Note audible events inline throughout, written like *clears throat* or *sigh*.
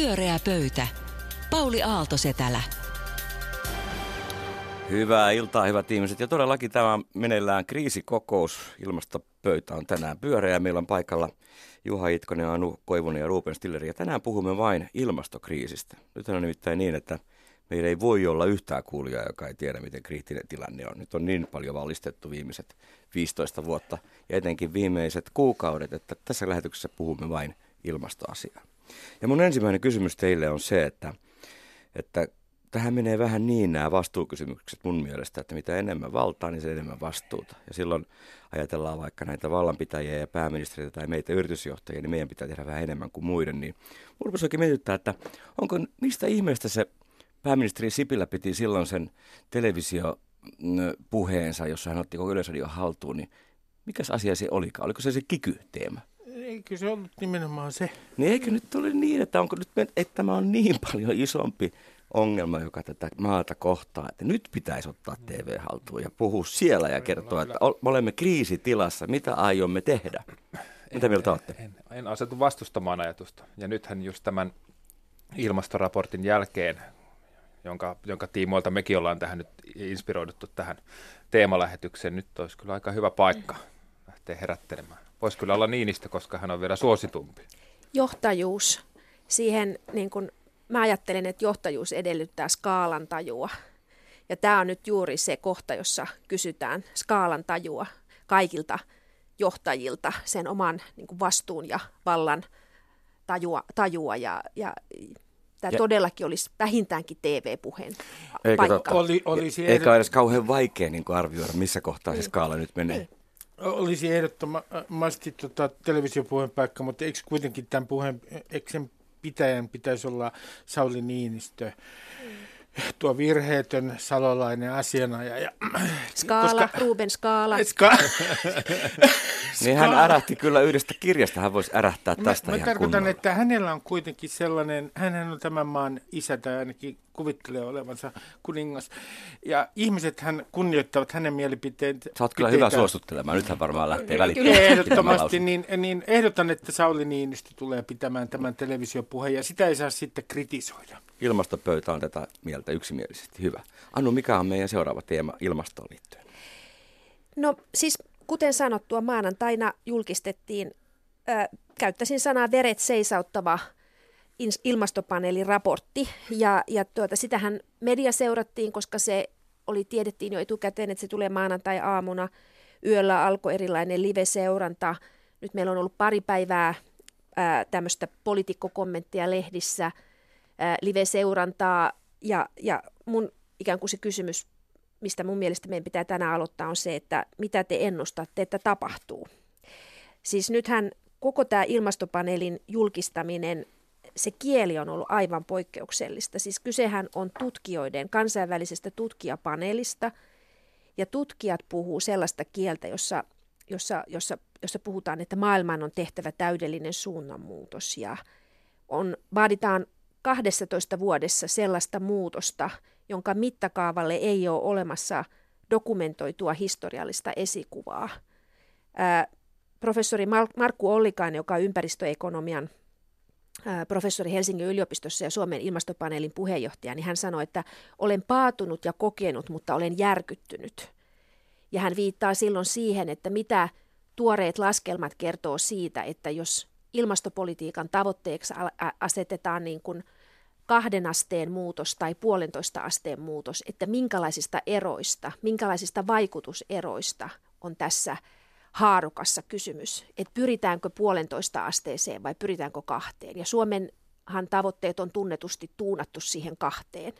Pyöreä pöytä. Pauli Aaltosetälä. Hyvää iltaa, hyvät ihmiset. Ja todellakin tämä meneillään kriisikokous. Ilmastopöytä on tänään pyöreä. Meillä on paikalla Juha Itkonen, Anu Koivunen ja Ruben Stilleri. Ja tänään puhumme vain ilmastokriisistä. Nyt on nimittäin niin, että meillä ei voi olla yhtään kuulijaa, joka ei tiedä, miten kriittinen tilanne on. Nyt on niin paljon valistettu viimeiset 15 vuotta ja etenkin viimeiset kuukaudet, että tässä lähetyksessä puhumme vain ilmastoasiaa. Ja mun ensimmäinen kysymys teille on se, että, että tähän menee vähän niin nämä vastuukysymykset mun mielestä, että mitä enemmän valtaa, niin se enemmän vastuuta. Ja silloin ajatellaan vaikka näitä vallanpitäjiä ja pääministeriä tai meitä yritysjohtajia, niin meidän pitää tehdä vähän enemmän kuin muiden. Niin mun oikein mietittää, että onko, mistä ihmeestä se pääministeri Sipilä piti silloin sen televisiopuheensa, jossa hän otti koko Yleisradion haltuun, niin mikäs asia se olikaan? Oliko se se kiky-teema? Eikö se ollut nimenomaan se? Niin eikö nyt tuli niin, että, onko nyt, että tämä on niin *laughs* paljon isompi ongelma, joka tätä maata kohtaa, että nyt pitäisi ottaa TV haltuun ja puhua siellä ja kertoa, että me olemme kriisitilassa, mitä aiomme tehdä? Mitä mieltä olette? En, en asetu vastustamaan ajatusta. Ja nythän just tämän ilmastoraportin jälkeen, jonka, jonka tiimoilta mekin ollaan tähän nyt inspiroiduttu tähän teemalähetykseen, nyt olisi kyllä aika hyvä paikka lähteä herättelemään. Voisi kyllä olla Niinistä, koska hän on vielä suositumpi. Johtajuus. Siihen niin kun, mä ajattelen, että johtajuus edellyttää skaalan tajua. Ja tämä on nyt juuri se kohta, jossa kysytään skaalan tajua kaikilta johtajilta, sen oman niin kuin vastuun ja vallan tajua, tajua ja, ja tämä ja, todellakin olisi vähintäänkin TV-puheen paikka. Oli, olisi Eikä edes kauhean vaikea niin arvioida, missä kohtaa se skaala nyt menee. Ei olisi ehdottomasti tota, televisiopuheen paikka, mutta eikö kuitenkin tämän puheen, eikö sen pitäjän pitäisi olla Sauli Niinistö? Mm tuo virheetön salolainen asianajaja. Ja, Skaala, koska, Ruben Skaala. Ska, *laughs* niin hän ärähti kyllä yhdestä kirjasta, hän voisi ärähtää tästä mä, ihan mä tarkoitan, kunnolla. että hänellä on kuitenkin sellainen, hän on tämän maan isä tai ainakin kuvittelee olevansa kuningas. Ja ihmiset hän kunnioittavat hänen mielipiteensä. Sä oot kyllä hyvä suostuttelemaan, nythän varmaan lähtee välittämään. Ehdottomasti, niin, niin ehdotan, että Sauli Niinistö tulee pitämään tämän televisiopuheen ja sitä ei saa sitten kritisoida. Ilmastopöytä on tätä mieltä yksimielisesti. Hyvä. Annu, mikä on meidän seuraava teema ilmastoon liittyen? No siis kuten sanottua, maanantaina julkistettiin, äh, käyttäisin sanaa veret seisauttava ilmastopaneelin raportti. Ja, ja tuota, sitähän media seurattiin, koska se oli, tiedettiin jo etukäteen, että se tulee maanantai-aamuna. Yöllä alkoi erilainen live-seuranta. Nyt meillä on ollut pari päivää ää, tämmöistä poliitikkokommenttia lehdissä, ää, live-seurantaa. Ja, ja mun ikään kuin se kysymys, mistä mun mielestä meidän pitää tänään aloittaa, on se, että mitä te ennustatte, että tapahtuu. Siis nythän koko tämä ilmastopaneelin julkistaminen se kieli on ollut aivan poikkeuksellista. Siis kysehän on tutkijoiden, kansainvälisestä tutkijapaneelista, ja tutkijat puhuu sellaista kieltä, jossa, jossa, jossa, jossa puhutaan, että maailmaan on tehtävä täydellinen suunnanmuutos, ja on, vaaditaan 12 vuodessa sellaista muutosta, jonka mittakaavalle ei ole olemassa dokumentoitua historiallista esikuvaa. Ää, professori Markku Ollikainen, joka on ympäristöekonomian professori Helsingin yliopistossa ja Suomen ilmastopaneelin puheenjohtaja, niin hän sanoi, että olen paatunut ja kokenut, mutta olen järkyttynyt. Ja hän viittaa silloin siihen, että mitä tuoreet laskelmat kertoo siitä, että jos ilmastopolitiikan tavoitteeksi asetetaan niin kuin kahden asteen muutos tai puolentoista asteen muutos, että minkälaisista eroista, minkälaisista vaikutuseroista on tässä – haarukassa kysymys, että pyritäänkö puolentoista asteeseen vai pyritäänkö kahteen. Ja Suomenhan tavoitteet on tunnetusti tuunattu siihen kahteen.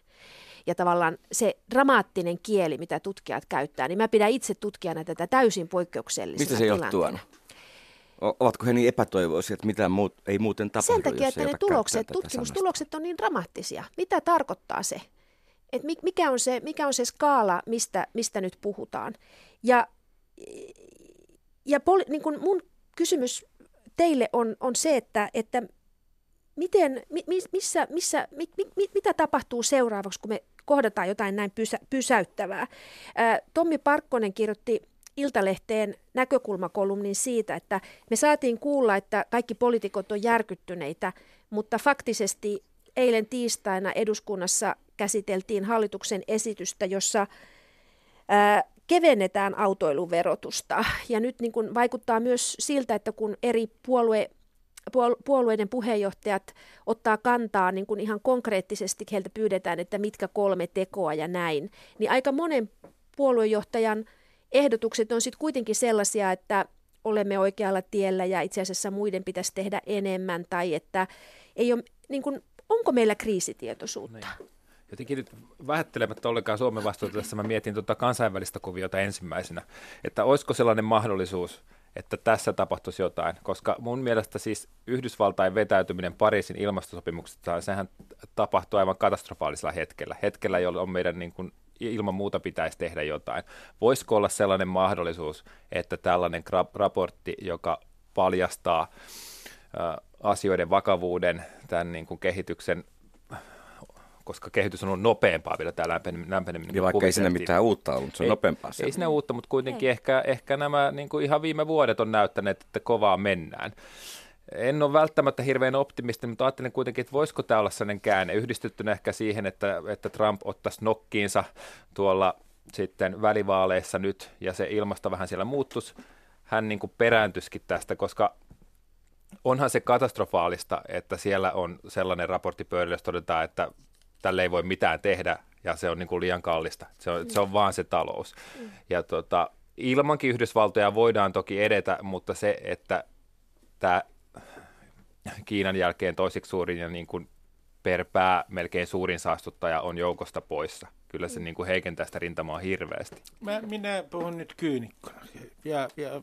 Ja tavallaan se dramaattinen kieli, mitä tutkijat käyttää, niin mä pidän itse tutkijana tätä täysin poikkeuksellisena Mistä se johtuu? Ovatko he niin epätoivoisia, että mitään muut, ei muuten tapahdu? Sen takia, että ne tulokset, tutkimustulokset on niin dramaattisia. Mitä tarkoittaa se? Et mikä, on se mikä on se skaala, mistä, mistä nyt puhutaan? Ja ja poli, niin kuin mun kysymys teille on, on se, että, että miten, mi, missä, missä, mi, mi, mitä tapahtuu seuraavaksi, kun me kohdataan jotain näin pysä, pysäyttävää. Ää, Tommi Parkkonen kirjoitti Iltalehteen näkökulmakolumnin siitä, että me saatiin kuulla, että kaikki poliitikot on järkyttyneitä, mutta faktisesti eilen tiistaina eduskunnassa käsiteltiin hallituksen esitystä, jossa ää, kevennetään autoiluverotusta. Ja nyt niin kuin vaikuttaa myös siltä, että kun eri puolue, puolueiden puheenjohtajat ottaa kantaa niin kuin ihan konkreettisesti, heiltä pyydetään, että mitkä kolme tekoa ja näin, niin aika monen puoluejohtajan ehdotukset on sitten kuitenkin sellaisia, että olemme oikealla tiellä ja itse asiassa muiden pitäisi tehdä enemmän tai että ei ole, niin kuin, onko meillä kriisitietoisuutta? Niin. Jotenkin nyt vähättelemättä ollenkaan Suomen vastuuta tässä mä mietin tuota kansainvälistä kuviota ensimmäisenä, että olisiko sellainen mahdollisuus, että tässä tapahtuisi jotain, koska mun mielestä siis Yhdysvaltain vetäytyminen Pariisin ilmastosopimuksesta, sehän tapahtui aivan katastrofaalisella hetkellä, hetkellä, jolloin meidän niin kuin ilman muuta pitäisi tehdä jotain. Voisiko olla sellainen mahdollisuus, että tällainen raportti, joka paljastaa asioiden vakavuuden, tämän niin kuin kehityksen koska kehitys on ollut nopeampaa vielä tämä lämpeneminen. lämpeneminen ja vaikka ei siinä mitään uutta ollut, se on ei, nopeampaa. Ei siinä uutta, mutta kuitenkin ehkä, ehkä nämä niin kuin ihan viime vuodet on näyttäneet, että kovaa mennään. En ole välttämättä hirveän optimistinen, mutta ajattelen kuitenkin, että voisiko tämä olla sellainen käänne, yhdistettynä ehkä siihen, että, että Trump ottaisi nokkiinsa tuolla sitten välivaaleissa nyt, ja se ilmasto vähän siellä muuttuisi. Hän niin kuin perääntyisikin tästä, koska onhan se katastrofaalista, että siellä on sellainen raportti pöydällä, jos todetaan, että tälle ei voi mitään tehdä ja se on niin kuin liian kallista. Se on, se on vaan se talous. Mm. Ja tota, ilmankin Yhdysvaltoja voidaan toki edetä, mutta se, että tämä Kiinan jälkeen toiseksi suurin ja niin kuin per pää melkein suurin saastuttaja on joukosta poissa. Kyllä se mm. niin kuin heikentää sitä rintamaa hirveästi. Mä, minä puhun nyt kyynikkona ja, ja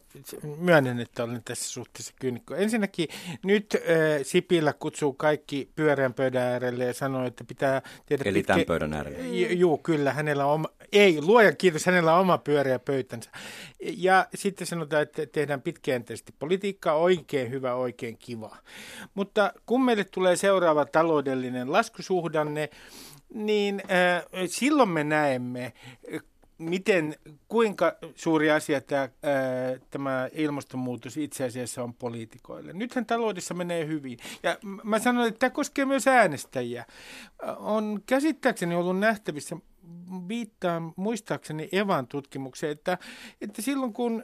myönnän, että olen tässä suhteessa kyynikko. Ensinnäkin nyt äh, Sipilä kutsuu kaikki pyöreän pöydän äärelle ja sanoo, että pitää tehdä... Eli pitkä... tämän pöydän äärelle. Joo, kyllä, hänellä on oma... Ei, luojan kiitos, hänellä on oma pyöreä pöytänsä. Ja sitten sanotaan, että tehdään pitkäjänteisesti politiikkaa, oikein hyvä, oikein kiva. Mutta kun meille tulee seuraava taloudellinen laskusuhdanne, niin äh, silloin me näemme, miten, kuinka suuri asia tämä, ää, tämä ilmastonmuutos itse asiassa on poliitikoille. Nythän taloudessa menee hyvin. Ja mä sanon, että tämä koskee myös äänestäjiä. On käsittääkseni ollut nähtävissä viittaan muistaakseni Evan tutkimukseen, että, että silloin, kun,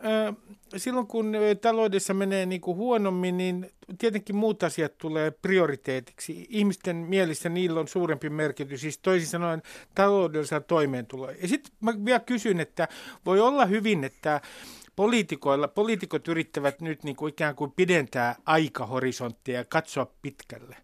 silloin kun taloudessa menee niin kuin huonommin, niin tietenkin muut asiat tulee prioriteetiksi. Ihmisten mielissä niillä on suurempi merkitys, siis toisin sanoen taloudellisella toimeentuloa. Ja sitten mä vielä kysyn, että voi olla hyvin, että poliitikoilla, poliitikot yrittävät nyt niin kuin ikään kuin pidentää aikahorisonttia ja katsoa pitkälle.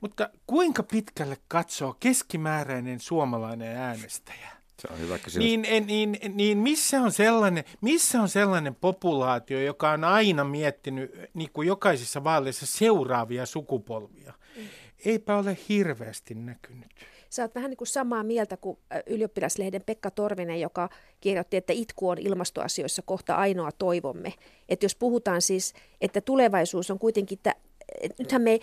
Mutta kuinka pitkälle katsoo keskimääräinen suomalainen äänestäjä? Se on hyvä kysymys. Niin, niin, niin missä, on sellainen, missä on sellainen populaatio, joka on aina miettinyt niin kuin jokaisessa vaaleissa seuraavia sukupolvia? Mm. Eipä ole hirveästi näkynyt. Sä oot vähän niin kuin samaa mieltä kuin ylioppilaslehden Pekka Torvinen, joka kirjoitti, että itku on ilmastoasioissa kohta ainoa toivomme. Että jos puhutaan siis, että tulevaisuus on kuitenkin nythän me,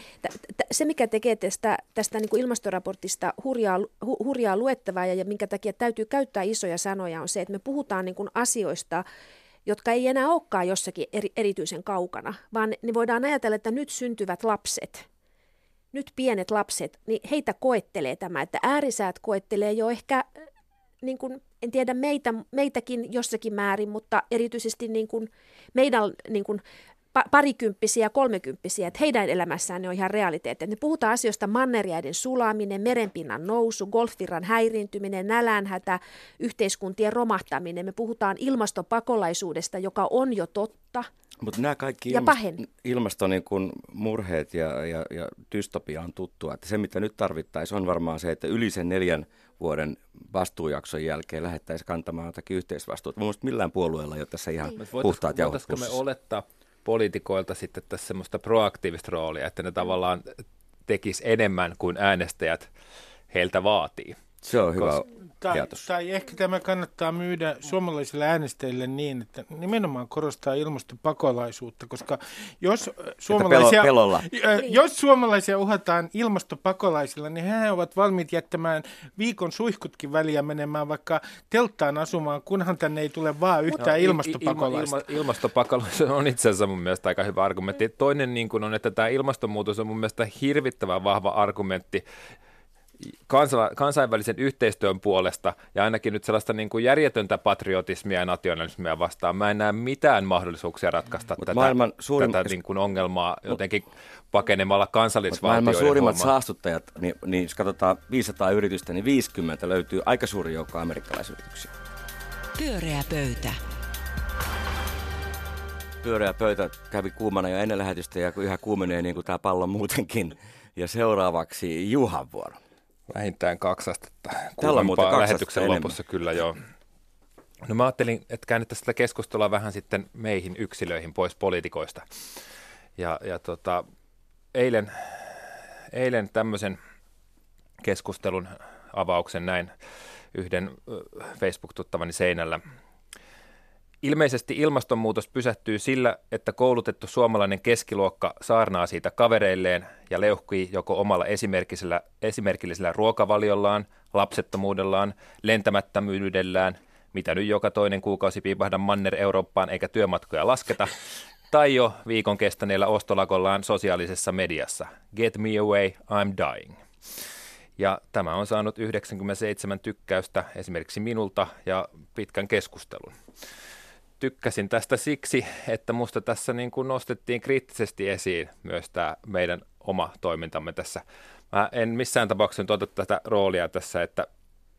se mikä tekee tästä, tästä niin kuin ilmastoraportista hurjaa, hu, hurjaa luettavaa ja, ja minkä takia täytyy käyttää isoja sanoja on se, että me puhutaan niin kuin asioista, jotka ei enää olekaan jossakin eri, erityisen kaukana, vaan ne voidaan ajatella, että nyt syntyvät lapset, nyt pienet lapset, niin heitä koettelee tämä, että äärisäät koettelee jo ehkä niin kuin, en tiedä meitä, meitäkin jossakin määrin, mutta erityisesti niin kuin meidän niin kuin parikymppisiä ja kolmekymppisiä, että heidän elämässään ne on ihan realiteetti. Ne puhutaan asioista mannerjäiden sulaminen, merenpinnan nousu, golfvirran häiriintyminen, nälänhätä, yhteiskuntien romahtaminen. Me puhutaan ilmastopakolaisuudesta, joka on jo totta. Mutta nämä kaikki ja ilmast- ilmaston niin kun murheet ja, ja, ja dystopia on tuttua. Että se, mitä nyt tarvittaisiin, on varmaan se, että yli sen neljän vuoden vastuujakson jälkeen lähettäisiin kantamaan jotakin yhteisvastuuta. Mun millään puolueella ei ole tässä ihan niin. puhtaat jauhot me olettaa, poliitikoilta sitten tässä semmoista proaktiivista roolia, että ne tavallaan tekis enemmän kuin äänestäjät heiltä vaatii. Se on hyvä. Kos, tai, ajatus. tai ehkä tämä kannattaa myydä suomalaisille äänestäjille niin, että nimenomaan korostaa ilmastopakolaisuutta, koska jos äh, suomalaisia, pelolla. Äh, jos suomalaisia uhataan ilmastopakolaisilla, niin he ovat valmiit jättämään viikon suihkutkin väliä menemään vaikka telttaan asumaan, kunhan tänne ei tule vaan yhtään ilmastopakolaista. Ilma, ilma, ilmastopakolaisuus on itse asiassa mun mielestä aika hyvä argumentti. Toinen niin kuin on, että tämä ilmastonmuutos on mun mielestä hirvittävän vahva argumentti kansainvälisen yhteistyön puolesta ja ainakin nyt sellaista niin kuin järjetöntä patriotismia ja nationalismia vastaan. Mä en näe mitään mahdollisuuksia ratkaista tätä, maailman suurin... tätä niin kuin ongelmaa jotenkin pakenemalla kansallisvaltioiden Maailman suurimmat homma. saastuttajat, niin, niin jos katsotaan 500 yritystä, niin 50 löytyy aika suuri joukko amerikkalaisyrityksiä. Pyöreä pöytä. Pyöreä pöytä kävi kuumana jo ennen lähetystä ja yhä kuumenee niin kuin tämä pallo muutenkin. Ja seuraavaksi Juhan vuoro. Vähintään kaksi astetta Tällä on muuten kuumempaa lähetyksen astetta lopussa kyllä joo. No mä ajattelin, että käännettäisiin tätä keskustelua vähän sitten meihin yksilöihin pois poliitikoista. Ja, ja tota, eilen, eilen tämmöisen keskustelun avauksen näin yhden Facebook-tuttavani seinällä. Ilmeisesti ilmastonmuutos pysähtyy sillä, että koulutettu suomalainen keskiluokka saarnaa siitä kavereilleen ja leuhkii joko omalla esimerkillisellä, esimerkillisellä ruokavaliollaan, lapsettomuudellaan, lentämättömyydellään, mitä nyt joka toinen kuukausi piipahda manner Eurooppaan eikä työmatkoja lasketa, tai jo viikon kestäneellä ostolakollaan sosiaalisessa mediassa. Get me away, I'm dying. Ja tämä on saanut 97 tykkäystä esimerkiksi minulta ja pitkän keskustelun tykkäsin tästä siksi, että musta tässä niin kuin nostettiin kriittisesti esiin myös tämä meidän oma toimintamme tässä. Mä en missään tapauksessa nyt ota tätä roolia tässä, että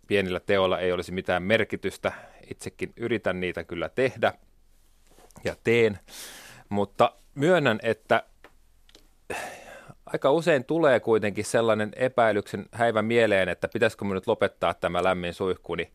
pienillä teoilla ei olisi mitään merkitystä. Itsekin yritän niitä kyllä tehdä ja teen, mutta myönnän, että aika usein tulee kuitenkin sellainen epäilyksen häivä mieleen, että pitäisikö minun nyt lopettaa tämä lämmin suihkuni. Niin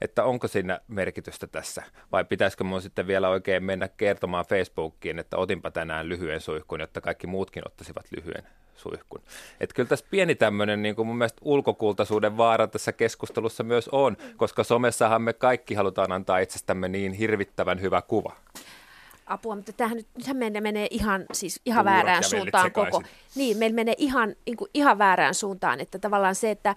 että onko siinä merkitystä tässä, vai pitäisikö mun sitten vielä oikein mennä kertomaan Facebookiin, että otinpa tänään lyhyen suihkun, jotta kaikki muutkin ottaisivat lyhyen suihkun. Että kyllä tässä pieni tämmöinen niin kuin mun mielestä ulkokultaisuuden vaara tässä keskustelussa myös on, koska somessahan me kaikki halutaan antaa itsestämme niin hirvittävän hyvä kuva apua, mutta tämähän nyt nythän menee, menee ihan, siis ihan väärään suuntaan koko. Niin, meillä menee ihan, niin kuin, ihan väärään suuntaan, että tavallaan se, että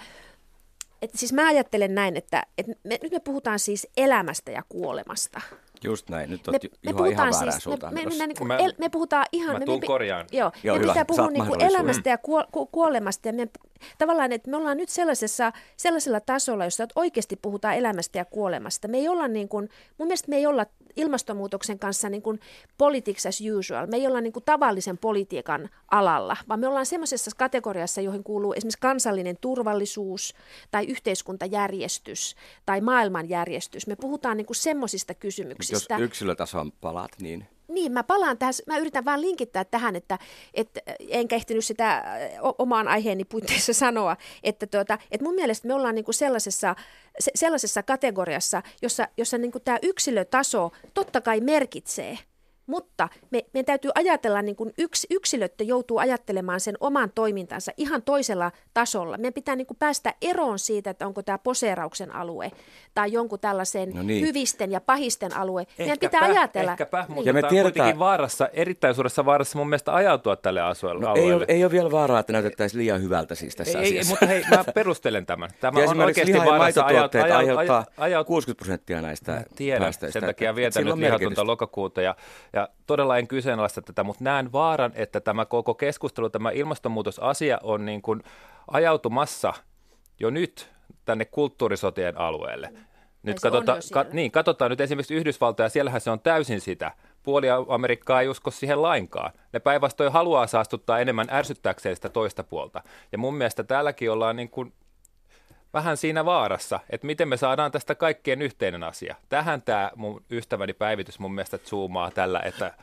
että siis mä ajattelen näin, että, että me, nyt me puhutaan siis elämästä ja kuolemasta. Just näin, nyt me, me puhutaan ihan siis, me, me, me, niin kuin, mä, el, me puhutaan ihan... Mä me, tuun me, korjaan. Joo, joo me hyvä. pitää puhua niin kuin elämästä ja kuolemasta. Ja me, tavallaan, että me ollaan nyt sellaisessa, sellaisella tasolla, jossa oikeasti puhutaan elämästä ja kuolemasta. Me ei olla niin kuin, mun mielestä me ei olla ilmastonmuutoksen kanssa niin kuin politics as usual. Me ei olla niin kuin tavallisen politiikan alalla, vaan me ollaan semmoisessa kategoriassa, johon kuuluu esimerkiksi kansallinen turvallisuus tai yhteiskuntajärjestys tai maailmanjärjestys. Me puhutaan niin kuin semmoisista kysymyksistä. Jos yksilötason palaat, niin... Niin, mä palaan tähän, mä yritän vaan linkittää tähän, että, että enkä ehtinyt sitä omaan aiheeni puitteissa sanoa, että, tuota, että mun mielestä me ollaan niin kuin sellaisessa, se, sellaisessa kategoriassa, jossa, jossa niin kuin tämä yksilötaso totta kai merkitsee – mutta me, meidän täytyy ajatella, niin kuin yks, yksilöt joutuu ajattelemaan sen oman toimintansa ihan toisella tasolla. Meidän pitää niin kuin päästä eroon siitä, että onko tämä poseerauksen alue tai jonkun tällaisen no niin. hyvisten ja pahisten alue. Ehkäpä, meidän pitää ajatella. Ehkäpä, niin. mutta ja me tiedetään... vaarassa, erittäin suuressa vaarassa mun mielestä ajautua tälle asuelle. No, ei, ole, ei ole vielä vaaraa, että näytettäisiin liian hyvältä siis tässä ei, asiassa. Ei, mutta hei, mä *laughs* perustelen tämän. Tämä ja on oikeasti vaarassa ajaut, ajaut, aiheuttaa ajaut, 60 prosenttia näistä tiedän, päästöistä. Sen takia vietän nyt lihatonta lokakuuta ja, ja todella en kyseenalaista tätä, mutta näen vaaran, että tämä koko keskustelu, tämä ilmastonmuutosasia on niin kuin ajautumassa jo nyt tänne kulttuurisotien alueelle. Nyt katsota, ka, niin, katsotaan nyt esimerkiksi Yhdysvaltoja, siellähän se on täysin sitä. Puoli Amerikkaa ei usko siihen lainkaan. Ne päinvastoin haluaa saastuttaa enemmän ärsyttääkseen sitä toista puolta. Ja mun mielestä täälläkin ollaan niin kuin vähän siinä vaarassa, että miten me saadaan tästä kaikkien yhteinen asia. Tähän tämä mun ystäväni päivitys mun mielestä zoomaa tällä, että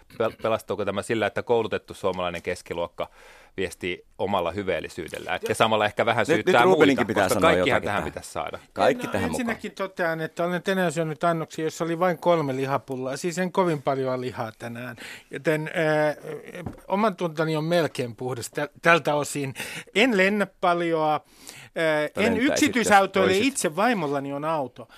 pelastuuko tämä sillä, että koulutettu suomalainen keskiluokka viestii omalla hyveellisyydellä. Ja samalla ehkä vähän Nyt- syyttää nyt Rubeninkin muita, pitää koska kaikkihan tähän tähän. pitäisi saada. Kaikki no, tähän mukaan. ensinnäkin totean, että olen tänään syönyt annoksia, jossa oli vain kolme lihapullaa. Siis en kovin paljon lihaa tänään. Joten äh, oman tuntani on melkein puhdas tä- tältä osin. En lennä paljon. En toiset. itse, vaimollani on auto.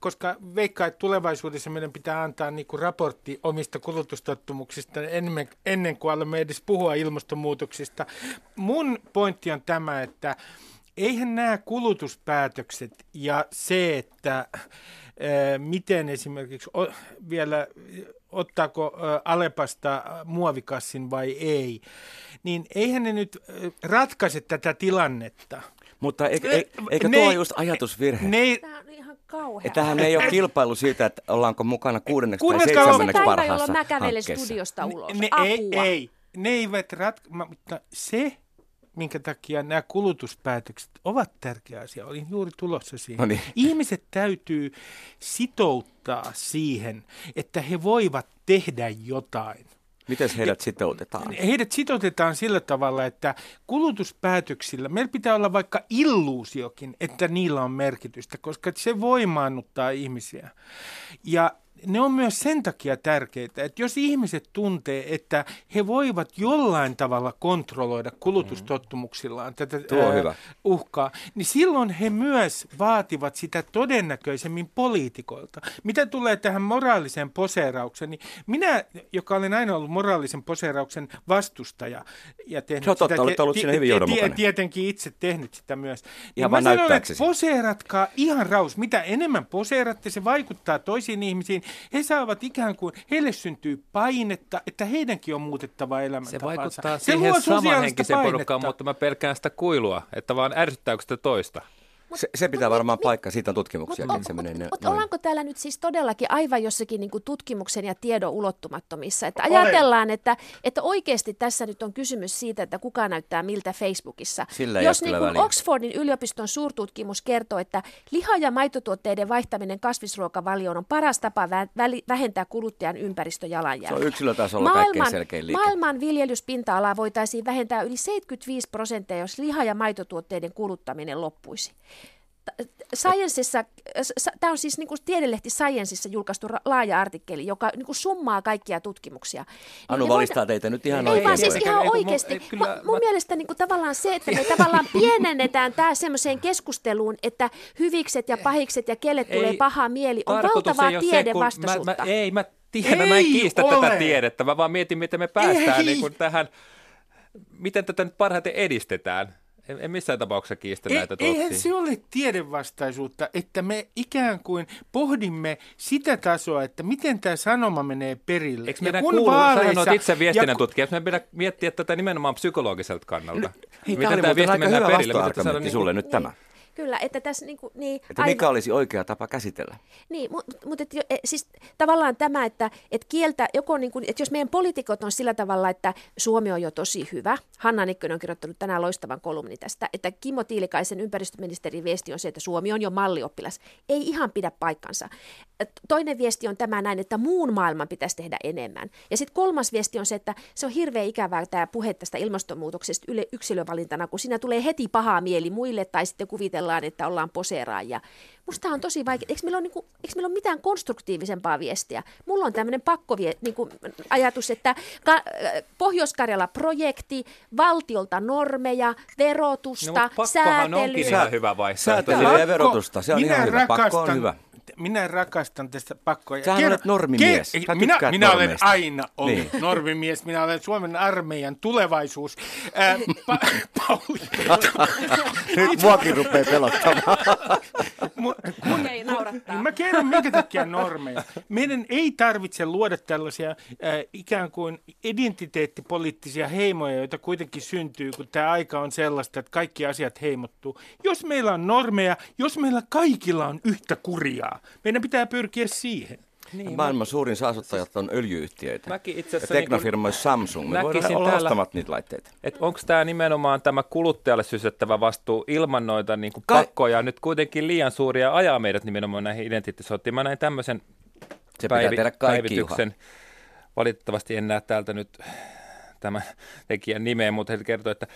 Koska veikkaa, että tulevaisuudessa meidän pitää antaa niinku raportti omista kulutustottumuksista ennen, ennen kuin alamme edes puhua ilmastonmuutoksista. Mun pointti on tämä, että eihän nämä kulutuspäätökset ja se, että miten esimerkiksi vielä ottaako Alepasta muovikassin vai ei, niin eihän ne nyt ratkaise tätä tilannetta. Mutta eikö, eikö, Ne tuo ei- just ajatusvirhe? Ne Tämä on ihan kauhea. Tämähän ei ole kilpailu siitä, että ollaanko mukana kuudenneksi tai seitsemänneksi päivä, parhaassa jolloin mä kävelen studiosta ulos. ne, Apua. ei, ei, ne eivät ratka- mutta se, minkä takia nämä kulutuspäätökset ovat tärkeä asia, olin juuri tulossa siihen. No niin. Ihmiset täytyy sitouttaa siihen, että he voivat tehdä jotain. Miten heidät sitoutetaan? Heidät sitoutetaan sillä tavalla, että kulutuspäätöksillä, meillä pitää olla vaikka illuusiokin, että niillä on merkitystä, koska se voimaannuttaa ihmisiä. Ja ne on myös sen takia tärkeitä, että jos ihmiset tuntee, että he voivat jollain tavalla kontrolloida kulutustottumuksillaan tätä Tuo hyvä. uhkaa, niin silloin he myös vaativat sitä todennäköisemmin poliitikoilta. Mitä tulee tähän moraaliseen poseeraukseen, niin minä, joka olen aina ollut moraalisen poseerauksen vastustaja ja tehnyt on totta, sitä, olet ollut siinä hyvin johdonmukainen. tietenkin itse tehnyt sitä myös. Ihan niin mä sanon, että poseeratkaa ihan raus. Mitä enemmän poseeratte, se vaikuttaa toisiin ihmisiin. He saavat ikään kuin, heille syntyy painetta, että heidänkin on muutettava Se elämäntapansa. vaikuttaa se siihen samanhenkiseen porukkaan, mutta mä pelkään sitä kuilua, että vaan ärsyttääkö sitä toista. Se, se pitää mut- varmaan mut- paikka, siitä on tutkimuksia, Mutta että se menee ne- mut noin. ollaanko täällä nyt siis todellakin aivan jossakin niin kuin tutkimuksen ja tiedon ulottumattomissa? Että ajatellaan, että, että oikeasti tässä nyt on kysymys siitä, että kuka näyttää miltä Facebookissa. Sillä Jos niin kuin. Oxfordin yliopiston suurtutkimus kertoo, että liha- ja maitotuotteiden vaihtaminen kasvisruokavalioon on paras tapa vä- vähentää kuluttajan ympäristöjalanjälkeä. Se on yksilötasolla kaikkein selkein liike. Maailman viljelyspinta-alaa voitaisiin vähentää yli 75 prosenttia, jos liha- ja maitotuotteiden kuluttaminen loppuisi. Scienceissa, tämä on siis niin kuin tiedelehti Scienceissa julkaistu laaja artikkeli, joka niin kuin summaa kaikkia tutkimuksia. Anu Niin valistaa teitä nyt ihan ei oikein. vaan siis ihan ei, oikeasti. ei, kyllä Mun, mun mä- mielestä niin kuin tavallaan se, että me tavallaan *laughs* pienennetään tämä semmoiseen keskusteluun, että hyvikset ja pahikset ja kelle tulee paha mieli, on valtavaa ei tiedevastaisuutta. Mä, mä, ei, mä tiedän, mä en Ei kiistä ole. tätä tiedettä, mä vaan mietin, miten me päästään Ei. niin kuin tähän, miten tätä nyt parhaiten edistetään. En, en missään tapauksessa kiistä Ei, näitä eihän tuloksia. se ole tiedevastaisuutta, että me ikään kuin pohdimme sitä tasoa, että miten tämä sanoma menee perille. Eikö Ja meidän kun kuulu, vaaleissa- olet itse viestinnän ja kun- tutkija, meidän pitää miettiä tätä nimenomaan psykologiselta kannalta. Hei, tämä oli muuten aika hyvä vastoargumentti sulle nyt tämä. Kyllä, että tässä niin kuin, niin, Että mikä olisi oikea tapa käsitellä? Niin, mutta mut et, e, siis tavallaan tämä, että et kieltä, joko niin kuin, että jos meidän poliitikot on sillä tavalla, että Suomi on jo tosi hyvä, Hanna Nikkönen on kirjoittanut tänään loistavan kolumni tästä, että Kimmo Tiilikaisen ympäristöministerin viesti on se, että Suomi on jo mallioppilas. Ei ihan pidä paikkansa. Toinen viesti on tämä näin, että muun maailman pitäisi tehdä enemmän. Ja sitten kolmas viesti on se, että se on hirveän ikävää tämä puhe tästä ilmastonmuutoksesta yle, yksilövalintana, kun siinä tulee heti pahaa mieli muille tai sitten kuvitellaan, että ollaan poseeraajia. Musta on tosi vaikea. Eikö meillä, ole, niin kuin, eikö meillä ole mitään konstruktiivisempaa viestiä? Mulla on tämmöinen pakkovie, niin kuin ajatus, että ka, Pohjois-Karjala-projekti, valtiolta normeja, verotusta, No, pakkohan onkin säätelyä. ihan hyvä vaihtoehto. Säätelyä ja verotusta, se on minä ihan hyvä. Pakko on rakastan- hyvä. Minä rakastan tästä pakkoa. Sähän olet normimies. Ke- Sä minä minä olen aina ollut Niin. normimies. Minä olen Suomen armeijan tulevaisuus. Ää, *laughs* pa- Pauli. *laughs* Nyt muakin rupeaa pelottamaan. *laughs* Mu- Okei, naurattaa. Mä kerron, minkä takia normeja. Meidän ei tarvitse luoda tällaisia äh, ikään kuin identiteettipoliittisia heimoja, joita kuitenkin syntyy, kun tämä aika on sellaista, että kaikki asiat heimottuu. Jos meillä on normeja, jos meillä kaikilla on yhtä kurjaa, meidän pitää pyrkiä siihen. Niin, Maailman suurin saastuttajat on öljyyhtiöitä. Mäkin itse Ja asiassa niin kuin- teknofirmoissa Samsung. Me voidaan olla täällä- ostamatta niitä laitteita. Että onko tämä nimenomaan tämä kuluttajalle sysättävä vastuu ilman noita niin kuin Ka- pakkoja nyt kuitenkin liian suuria ja ajaa meidät nimenomaan näihin identiteettisottiin. Mä näin tämmöisen Se pitää tehdä kaikki, Juha. päivityksen. Valitettavasti en näe täältä nyt tämän *laughs* tekijän nimeen, mutta he kertoi, että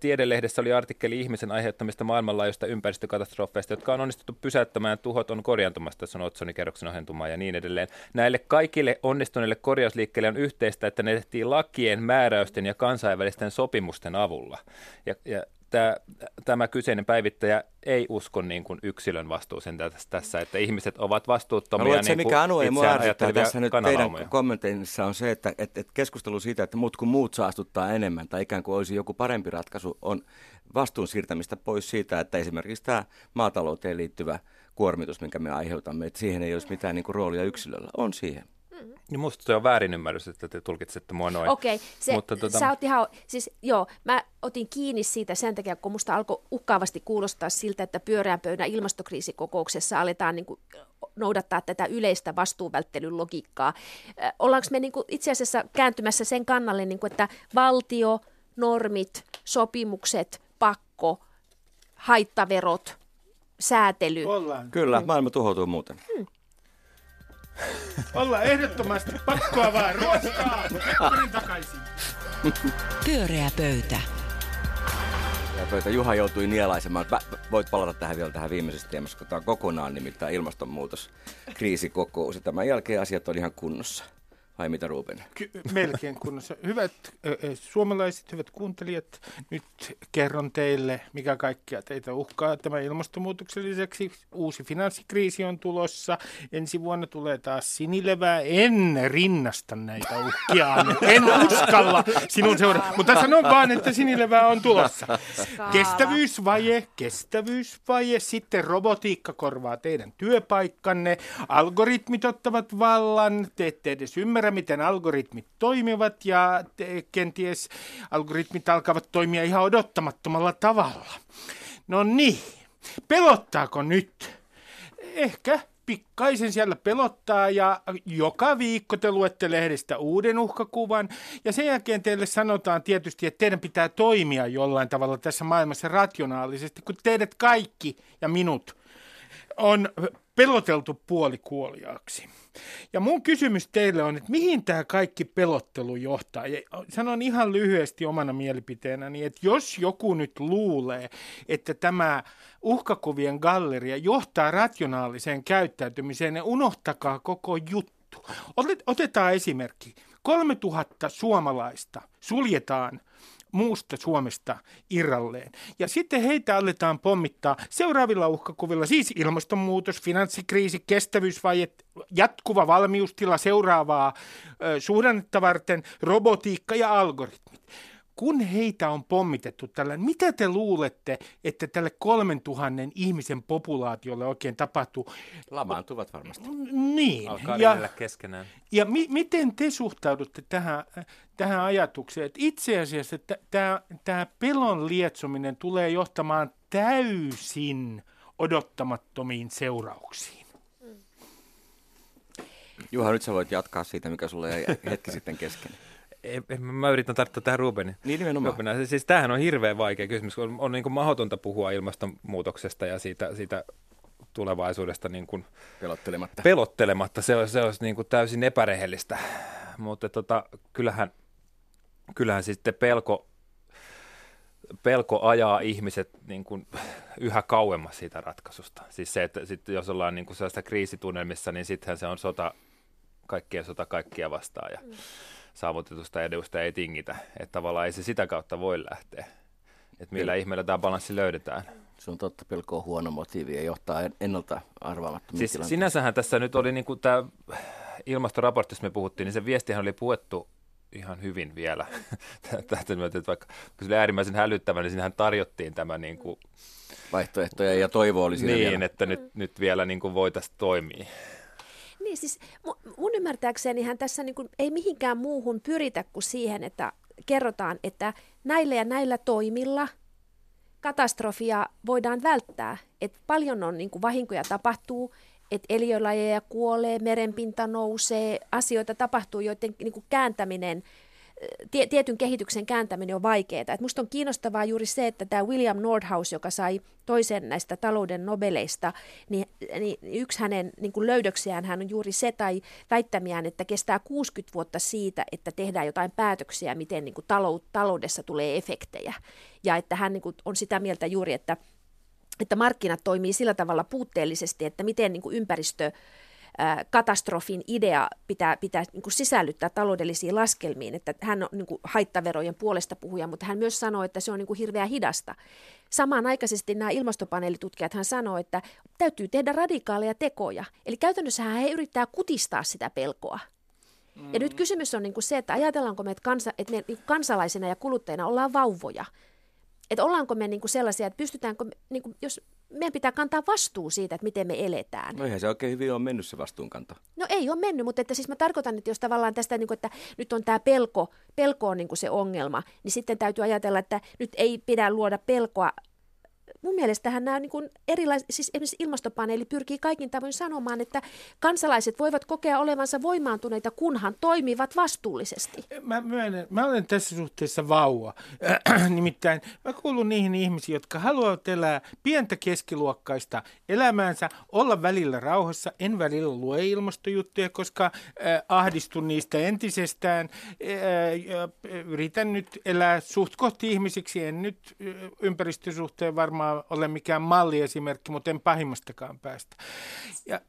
Tiedelehdessä oli artikkeli ihmisen aiheuttamista maailmanlaajuista ympäristökatastrofeista, jotka on onnistuttu pysäyttämään, tuhot on korjaantumasta, sanoo otsonikerroksen ohentumaan ja niin edelleen. Näille kaikille onnistuneille korjausliikkeille on yhteistä, että ne tehtiin lakien, määräysten ja kansainvälisten sopimusten avulla. Ja, ja tämä, tämä kyseinen päivittäjä ei usko niin kuin yksilön vastuuseen tässä, että ihmiset ovat vastuuttomia. Luulen, niin se, mikä Anu ei mua tässä nyt teidän kommenteissa on se, että, että, että keskustelu siitä, että muut kuin muut saastuttaa enemmän tai ikään kuin olisi joku parempi ratkaisu, on vastuun siirtämistä pois siitä, että esimerkiksi tämä maatalouteen liittyvä kuormitus, minkä me aiheutamme, että siihen ei olisi mitään niin kuin roolia yksilöllä. On siihen. Niin musta se on väärinymmärrys, että te tulkitsette mua noin. Okei, okay, se, Mutta, tota... sä oot ihan, siis joo, mä otin kiinni siitä sen takia, kun musta alkoi uhkaavasti kuulostaa siltä, että pyöreän pöydän ilmastokriisikokouksessa aletaan niin kuin noudattaa tätä yleistä vastuuvälttelyn logiikkaa. Ollaanko me niin kuin itse asiassa kääntymässä sen kannalle, niin kuin, että valtio, normit, sopimukset, pakko, haittaverot, säätely. Ollaan. Kyllä, maailma tuhoutuu muuten. Hmm. Ollaan ehdottomasti pakkoa vaan ruoskaa. takaisin. Pyöreä pöytä. Ja pöytä Juha joutui nielaisemaan. Voit palata tähän vielä tähän viimeisessä teemassa, kun tämä on kokonaan nimittäin ilmastonmuutos, kriisikokous. Ja tämän jälkeen asiat oli ihan kunnossa. Vai mitä Ruben? Ky- melkein kunnossa. Hyvät suomalaiset, hyvät kuuntelijat, nyt kerron teille, mikä kaikkea teitä uhkaa tämän ilmastonmuutoksen lisäksi. Uusi finanssikriisi on tulossa. Ensi vuonna tulee taas sinilevää. En rinnasta näitä uhkia. En uskalla sinun seura. Mutta sanon vaan, että sinilevää on tulossa. Kestävyysvaje, kestävyysvaje. Sitten robotiikka korvaa teidän työpaikkanne. Algoritmit ottavat vallan. Te ette edes ymmärrä ymmärrä, miten algoritmit toimivat ja kenties algoritmit alkavat toimia ihan odottamattomalla tavalla. No niin, pelottaako nyt? Ehkä pikkaisen siellä pelottaa ja joka viikko te luette lehdestä uuden uhkakuvan ja sen jälkeen teille sanotaan tietysti, että teidän pitää toimia jollain tavalla tässä maailmassa rationaalisesti, kun teidät kaikki ja minut on peloteltu puolikuoliaaksi. Ja mun kysymys teille on, että mihin tämä kaikki pelottelu johtaa? Ja sanon ihan lyhyesti omana mielipiteenäni, että jos joku nyt luulee, että tämä uhkakuvien galleria johtaa rationaaliseen käyttäytymiseen, niin unohtakaa koko juttu. Otetaan esimerkki. 3000 suomalaista suljetaan muusta Suomesta irralleen. Ja sitten heitä aletaan pommittaa seuraavilla uhkakuvilla, siis ilmastonmuutos, finanssikriisi, kestävyysvaje, jatkuva valmiustila seuraavaa suhdannetta varten, robotiikka ja algoritmit kun heitä on pommitettu tällä, mitä te luulette, että tälle kolmen tuhannen ihmisen populaatiolle oikein tapahtuu? Lamaantuvat varmasti. Niin. Alkaa ja, keskenään. Ja mi- miten te suhtaudutte tähän, tähän ajatukseen, että itse asiassa tämä pelon lietsominen tulee johtamaan täysin odottamattomiin seurauksiin? Juha, nyt sä voit jatkaa siitä, mikä sulle jäi hetki sitten kesken mä yritän tarttua tähän Rubenin. Niin nimenomaan. Rubenin. Siis tämähän on hirveän vaikea kysymys, on, on niin kuin mahdotonta puhua ilmastonmuutoksesta ja siitä, siitä tulevaisuudesta niin kuin pelottelematta. pelottelematta. Se olisi, se olisi niin kuin täysin epärehellistä, mutta tota, kyllähän, kyllähän sitten pelko, pelko ajaa ihmiset niin kuin yhä kauemmas siitä ratkaisusta. Siis se, että sit jos ollaan niin kuin sellaista kriisitunnelmissa, niin sittenhän se on sota, kaikkien sota kaikkia vastaan. Ja, mm saavutetusta edusta ei tingitä. Että tavallaan ei se sitä kautta voi lähteä. Että millä Kyllä. ihmeellä tämä balanssi löydetään. Se on totta, pelko on huono motiivi ja johtaa ennalta arvaamattomiin siis Sinänsähän tässä nyt oli niin kuin tämä ilmastoraportissa me puhuttiin, niin se viestihän oli puettu ihan hyvin vielä. Tätä myötä, että vaikka kun se oli äärimmäisen hälyttävä, niin sinähän tarjottiin tämä niin kuin, vaihtoehtoja ja toivo oli siinä Niin, vielä. että nyt, nyt vielä niin voitaisiin toimia. Niin siis mun ymmärtääkseni hän tässä niin kuin ei mihinkään muuhun pyritä kuin siihen, että kerrotaan, että näillä ja näillä toimilla katastrofia voidaan välttää. Että paljon on niin kuin vahinkoja tapahtuu, että eliölajeja kuolee, merenpinta nousee, asioita tapahtuu, joiden niin kuin kääntäminen tietyn kehityksen kääntäminen on vaikeaa. Et musta on kiinnostavaa juuri se, että tämä William Nordhaus, joka sai toisen näistä talouden nobeleista, niin, niin yksi hänen niin kuin löydöksiään hän on juuri se tai väittämiään, että kestää 60 vuotta siitä, että tehdään jotain päätöksiä, miten niin kuin talou, taloudessa tulee efektejä. Ja että hän niin kuin on sitä mieltä juuri, että että markkinat toimii sillä tavalla puutteellisesti, että miten niin kuin ympäristö katastrofin idea pitää, pitää niin kuin sisällyttää taloudellisiin laskelmiin, että hän on niin kuin haittaverojen puolesta puhuja, mutta hän myös sanoi, että se on niin kuin hirveän hidasta. Samanaikaisesti nämä ilmastopaneelitutkijat hän sanoi, että täytyy tehdä radikaaleja tekoja. Eli käytännössä hän yrittää kutistaa sitä pelkoa. Mm. Ja nyt kysymys on niin kuin se, että ajatellaanko me, että, kansa, että me niin kansalaisina ja kuluttajina ollaan vauvoja – että ollaanko me niin kuin sellaisia, että pystytäänkö, niin kuin, jos meidän pitää kantaa vastuu siitä, että miten me eletään. No eihän se oikein hyvin ole mennyt se vastuunkanto. No ei ole mennyt, mutta että siis mä tarkoitan, että jos tavallaan tästä, niin kuin, että nyt on tämä pelko, pelko on niin kuin se ongelma, niin sitten täytyy ajatella, että nyt ei pidä luoda pelkoa mun mielestähän nämä niin kuin erilais, siis esimerkiksi ilmastopaneeli pyrkii kaikin tavoin sanomaan, että kansalaiset voivat kokea olevansa voimaantuneita, kunhan toimivat vastuullisesti. Mä myönnän, mä olen tässä suhteessa vauva. Äh, *clears throat* nimittäin mä kuulun niihin ihmisiin, jotka haluavat elää pientä keskiluokkaista elämäänsä, olla välillä rauhassa. En välillä lue ilmastojuttuja, koska äh, ahdistun niistä entisestään. Äh, yritän nyt elää suht kohti ihmisiksi, en nyt äh, ympäristösuhteen varmaan ole mikään malliesimerkki, mutta en pahimmastakaan päästä. Ja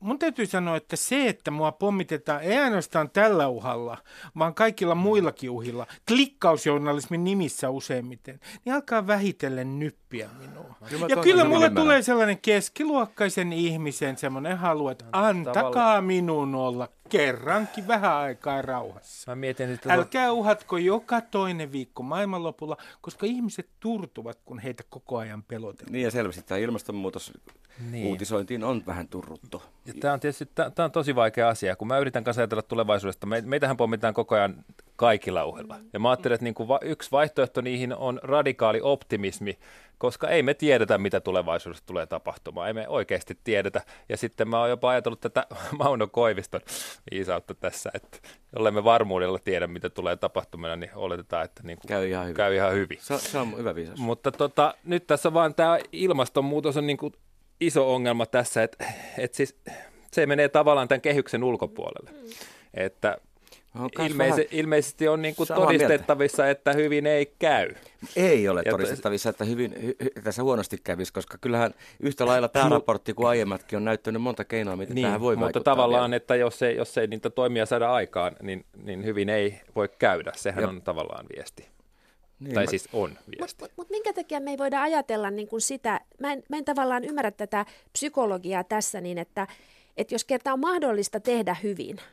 mun täytyy sanoa, että se, että mua pommitetaan ei ainoastaan tällä uhalla, vaan kaikilla muillakin uhilla, klikkausjournalismin nimissä useimmiten, niin alkaa vähitellen nyppiä minua. Kyllä ja kyllä mulle tulee sellainen keskiluokkaisen ihmisen semmoinen halu, että antakaa minun olla kerrankin vähän aikaa rauhassa. Mä mietin, että Älkää uhatko joka toinen viikko maailmanlopulla, koska ihmiset turtuvat, kun heitä koko ajan pelotetaan. Niin ja selvästi tämä ilmastonmuutos niin. uutisointiin on vähän turruttu. Ja tämä on tietysti tämä on tosi vaikea asia, kun mä yritän kanssa ajatella tulevaisuudesta. Me, meitähän pommitaan koko ajan kaikilla uhilla. Ja mä ajattelen, että niin kuin va, yksi vaihtoehto niihin on radikaali optimismi, koska ei me tiedetä, mitä tulevaisuudessa tulee tapahtumaan. Ei me oikeasti tiedetä. Ja sitten mä oon jopa ajatellut tätä *laughs* Mauno Koiviston viisautta tässä, että jollei me varmuudella tiedä, mitä tulee tapahtumaan, niin oletetaan, että niin kuin käy ihan hyvin. Käy ihan hyvin. Se, se on hyvä viisaus. Mutta tota, nyt tässä vaan tämä ilmastonmuutos on niin kuin iso ongelma tässä, että, että siis se menee tavallaan tämän kehyksen ulkopuolelle. Mm. Että Ilmeise, ilmeisesti on niin kuin todistettavissa, mieltä. että hyvin ei käy. Ei ole ja todistettavissa, että hyvin hy, hy, tässä huonosti kävisi, koska kyllähän yhtä lailla tämä raportti kuin aiemmatkin on näyttänyt monta keinoa, miten niin, tähän voi mutta vaikuttaa. Mutta tavallaan, vielä. että jos ei, jos ei niitä toimia saada aikaan, niin, niin hyvin ei voi käydä. Sehän ja, on tavallaan viesti. Niin, tai mä... siis on viesti. Mutta mut minkä takia me ei voida ajatella niin kuin sitä, mä en, mä en tavallaan ymmärrä tätä psykologiaa tässä niin, että, että jos kerta on mahdollista tehdä hyvin –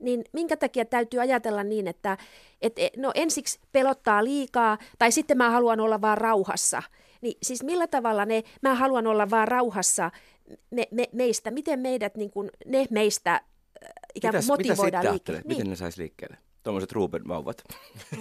niin minkä takia täytyy ajatella niin, että et, no ensiksi pelottaa liikaa tai sitten mä haluan olla vaan rauhassa. Niin siis millä tavalla ne, mä haluan olla vaan rauhassa me, me, meistä, miten meidät, niin kuin, ne meistä äh, ikään kuin mitäs, motivoidaan liikkeelle. Niin. Miten ne saisi liikkeelle? Tuommoiset Ruben-vauvat.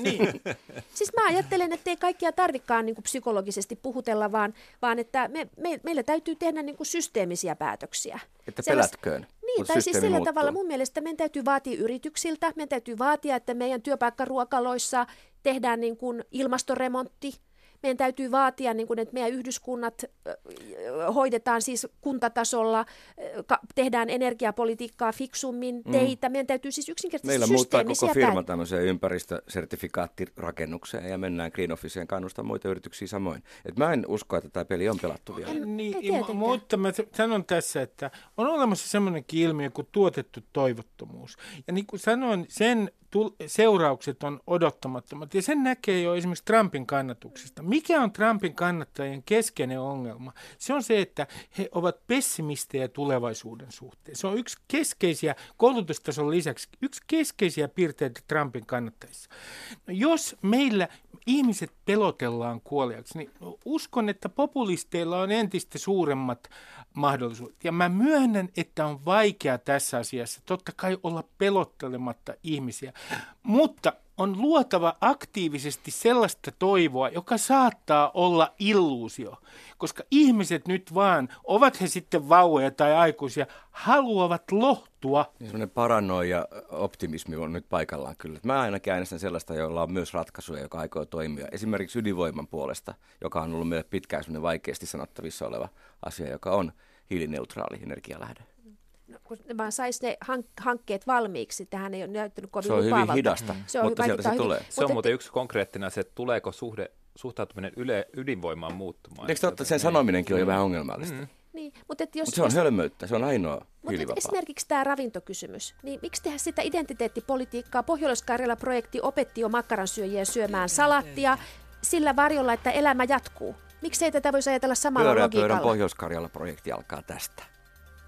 Niin. *laughs* siis mä ajattelen, että ei kaikkia tarvikaan niin kuin psykologisesti puhutella, vaan, vaan että me, me, meillä täytyy tehdä niin kuin systeemisiä päätöksiä. Että pelätköön. Niin, tai siis sillä muuttuu. tavalla mun mielestä meidän täytyy vaatia yrityksiltä, meidän täytyy vaatia, että meidän työpaikkaruokaloissa tehdään niin kuin ilmastoremontti, meidän täytyy vaatia, niin kuin, että meidän yhdyskunnat hoidetaan siis kuntatasolla, tehdään energiapolitiikkaa fiksummin, mm. teitä. Meidän täytyy siis yksinkertaisesti Meillä muuttaa koko firma tämmöiseen ympäristösertifikaattirakennukseen ja mennään Green Officeen kannustaa muita yrityksiä samoin. Et mä en usko, että tämä peli on pelattu vielä. En, niin, ei mutta mä sanon tässä, että on olemassa semmoinen ilmiö kuin tuotettu toivottomuus. Ja niin kuin sanoin, sen seuraukset on odottamattomat. Ja sen näkee jo esimerkiksi Trumpin kannatuksesta. Mikä on Trumpin kannattajien keskeinen ongelma? Se on se, että he ovat pessimistejä tulevaisuuden suhteen. Se on yksi keskeisiä, koulutustason lisäksi, yksi keskeisiä piirteitä Trumpin kannattajissa. No, jos meillä ihmiset pelotellaan kuoliaksi, niin uskon, että populisteilla on entistä suuremmat mahdollisuudet. Ja mä myönnän, että on vaikea tässä asiassa totta kai olla pelottelematta ihmisiä. Mutta on luotava aktiivisesti sellaista toivoa, joka saattaa olla illuusio, koska ihmiset nyt vaan, ovat he sitten vauvoja tai aikuisia, haluavat lohtua. Niin sellainen paranoia optimismi on nyt paikallaan kyllä. Mä ainakin äänestän sellaista, jolla on myös ratkaisuja, joka aikoo toimia. Esimerkiksi ydinvoiman puolesta, joka on ollut meille pitkään sellainen vaikeasti sanottavissa oleva asia, joka on hiilineutraali energialähde. No, kun ne vaan saisi ne hank- hankkeet valmiiksi. Tähän ei ole näyttänyt kovin Se on hyvin lupaavalta. hidasta, Se on mutta sieltä se vaikuttaa tulee. hyvin. Se on muuten yksi konkreettinen se, että tuleeko suhde, suhtautuminen yle, ydinvoimaan muuttumaan. Eikö totta, sen sanominenkin on jo vähän ongelmallista? Mm. Niin, mutta et jos, Mutta se on jos, hölmöyttä, se on ainoa mutta esimerkiksi tämä ravintokysymys, niin miksi tehdä sitä identiteettipolitiikkaa? pohjois projekti opetti jo makkaransyöjiä syömään salattia sillä varjolla, että elämä jatkuu. Miksi ei tätä voisi ajatella samalla pöydän logiikalla? Pohjois-Karjala-projekti alkaa tästä.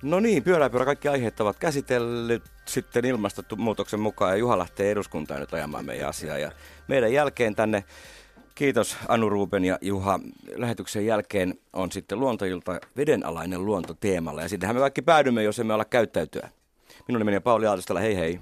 No niin, pyöräpyörä kaikki aiheet ovat käsitellyt sitten ilmastonmuutoksen mukaan ja Juha lähtee eduskuntaan nyt ajamaan meidän asiaa. Ja meidän jälkeen tänne, kiitos Anu Ruben ja Juha, lähetyksen jälkeen on sitten luontoilta vedenalainen luonto teemalla ja sitähän me kaikki päädymme, jos emme ala käyttäytyä. Minun nimeni on Pauli Aaltostella, hei hei.